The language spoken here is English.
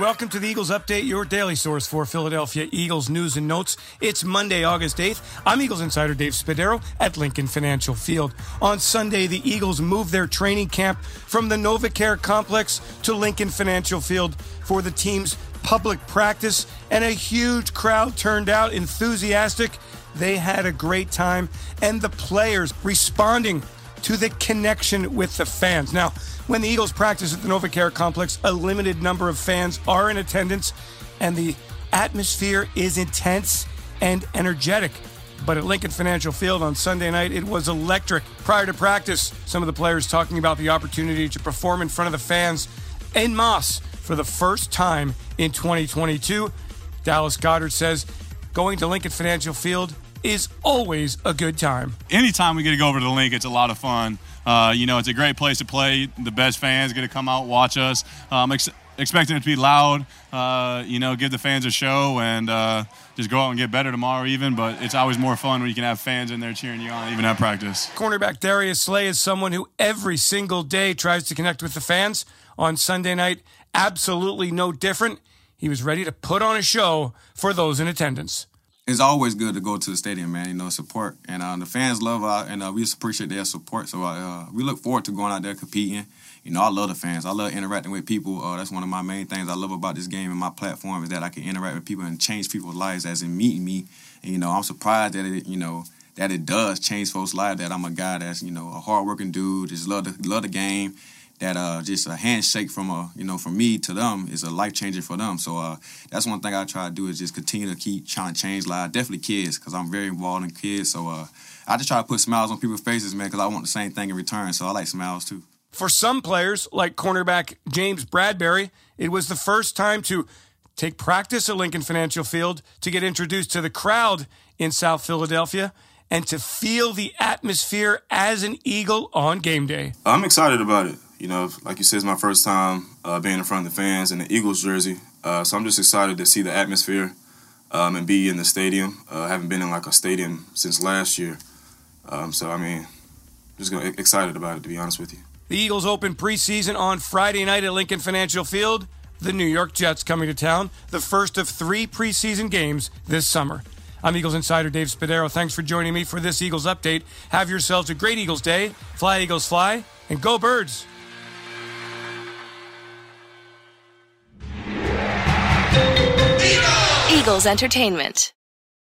Welcome to the Eagles Update, your daily source for Philadelphia Eagles news and notes. It's Monday, August 8th. I'm Eagles insider Dave Spadaro at Lincoln Financial Field. On Sunday, the Eagles moved their training camp from the NovaCare complex to Lincoln Financial Field for the team's public practice, and a huge crowd turned out enthusiastic. They had a great time, and the players responding to the connection with the fans. Now, when the Eagles practice at the NovaCare complex, a limited number of fans are in attendance, and the atmosphere is intense and energetic. But at Lincoln Financial Field on Sunday night, it was electric. Prior to practice, some of the players talking about the opportunity to perform in front of the fans en masse for the first time in 2022. Dallas Goedert says going to Lincoln Financial Field is always a good time. Anytime we get to go over to the Linc, it's a lot of fun. Uh, you know, it's a great place to play. The best fans get to come out watch us. Um, ex- expecting it to be loud. Uh, you know, give the fans a show and uh, just go out and get better tomorrow, even. But it's always more fun when you can have fans in there cheering you on, even at practice. Cornerback Darius Slay is someone who every single day tries to connect with the fans. On Sunday night, absolutely no different. He was ready to put on a show for those in attendance it's always good to go to the stadium, man. You know, support and uh, the fans love our and uh, we just appreciate their support. So uh, we look forward to going out there competing. You know, I love the fans. I love interacting with people. Uh, that's one of my main things I love about this game and my platform is that I can interact with people and change people's lives as in meeting me. And, you know, I'm surprised that it, you know, that it does change folks' lives. That I'm a guy that's you know a hardworking dude, just love the love the game that uh, just a handshake from a you know from me to them is a life changer for them. So uh, that's one thing I try to do is just continue to keep trying to change lives. Definitely kids because I'm very involved in kids. So uh, I just try to put smiles on people's faces, man, because I want the same thing in return. So I like smiles too. For some players, like cornerback James Bradberry, it was the first time to take practice at Lincoln Financial Field to get introduced to the crowd in South Philadelphia and to feel the atmosphere as an Eagle on game day. I'm excited about it. You know, like you said, it's my first time uh, being in front of the fans in the Eagles jersey. Uh, so I'm just excited to see the atmosphere um, and be in the stadium. Uh, I haven't been in like a stadium since last year. Um, so, I mean, just gonna, excited about it, to be honest with you. The Eagles open preseason on Friday night at Lincoln Financial Field. The New York Jets coming to town, the first of three preseason games this summer. I'm Eagles insider Dave Spadaro. Thanks for joining me for this Eagles update. Have yourselves a great Eagles day. Fly, Eagles, fly, and go, birds. Eagles Entertainment.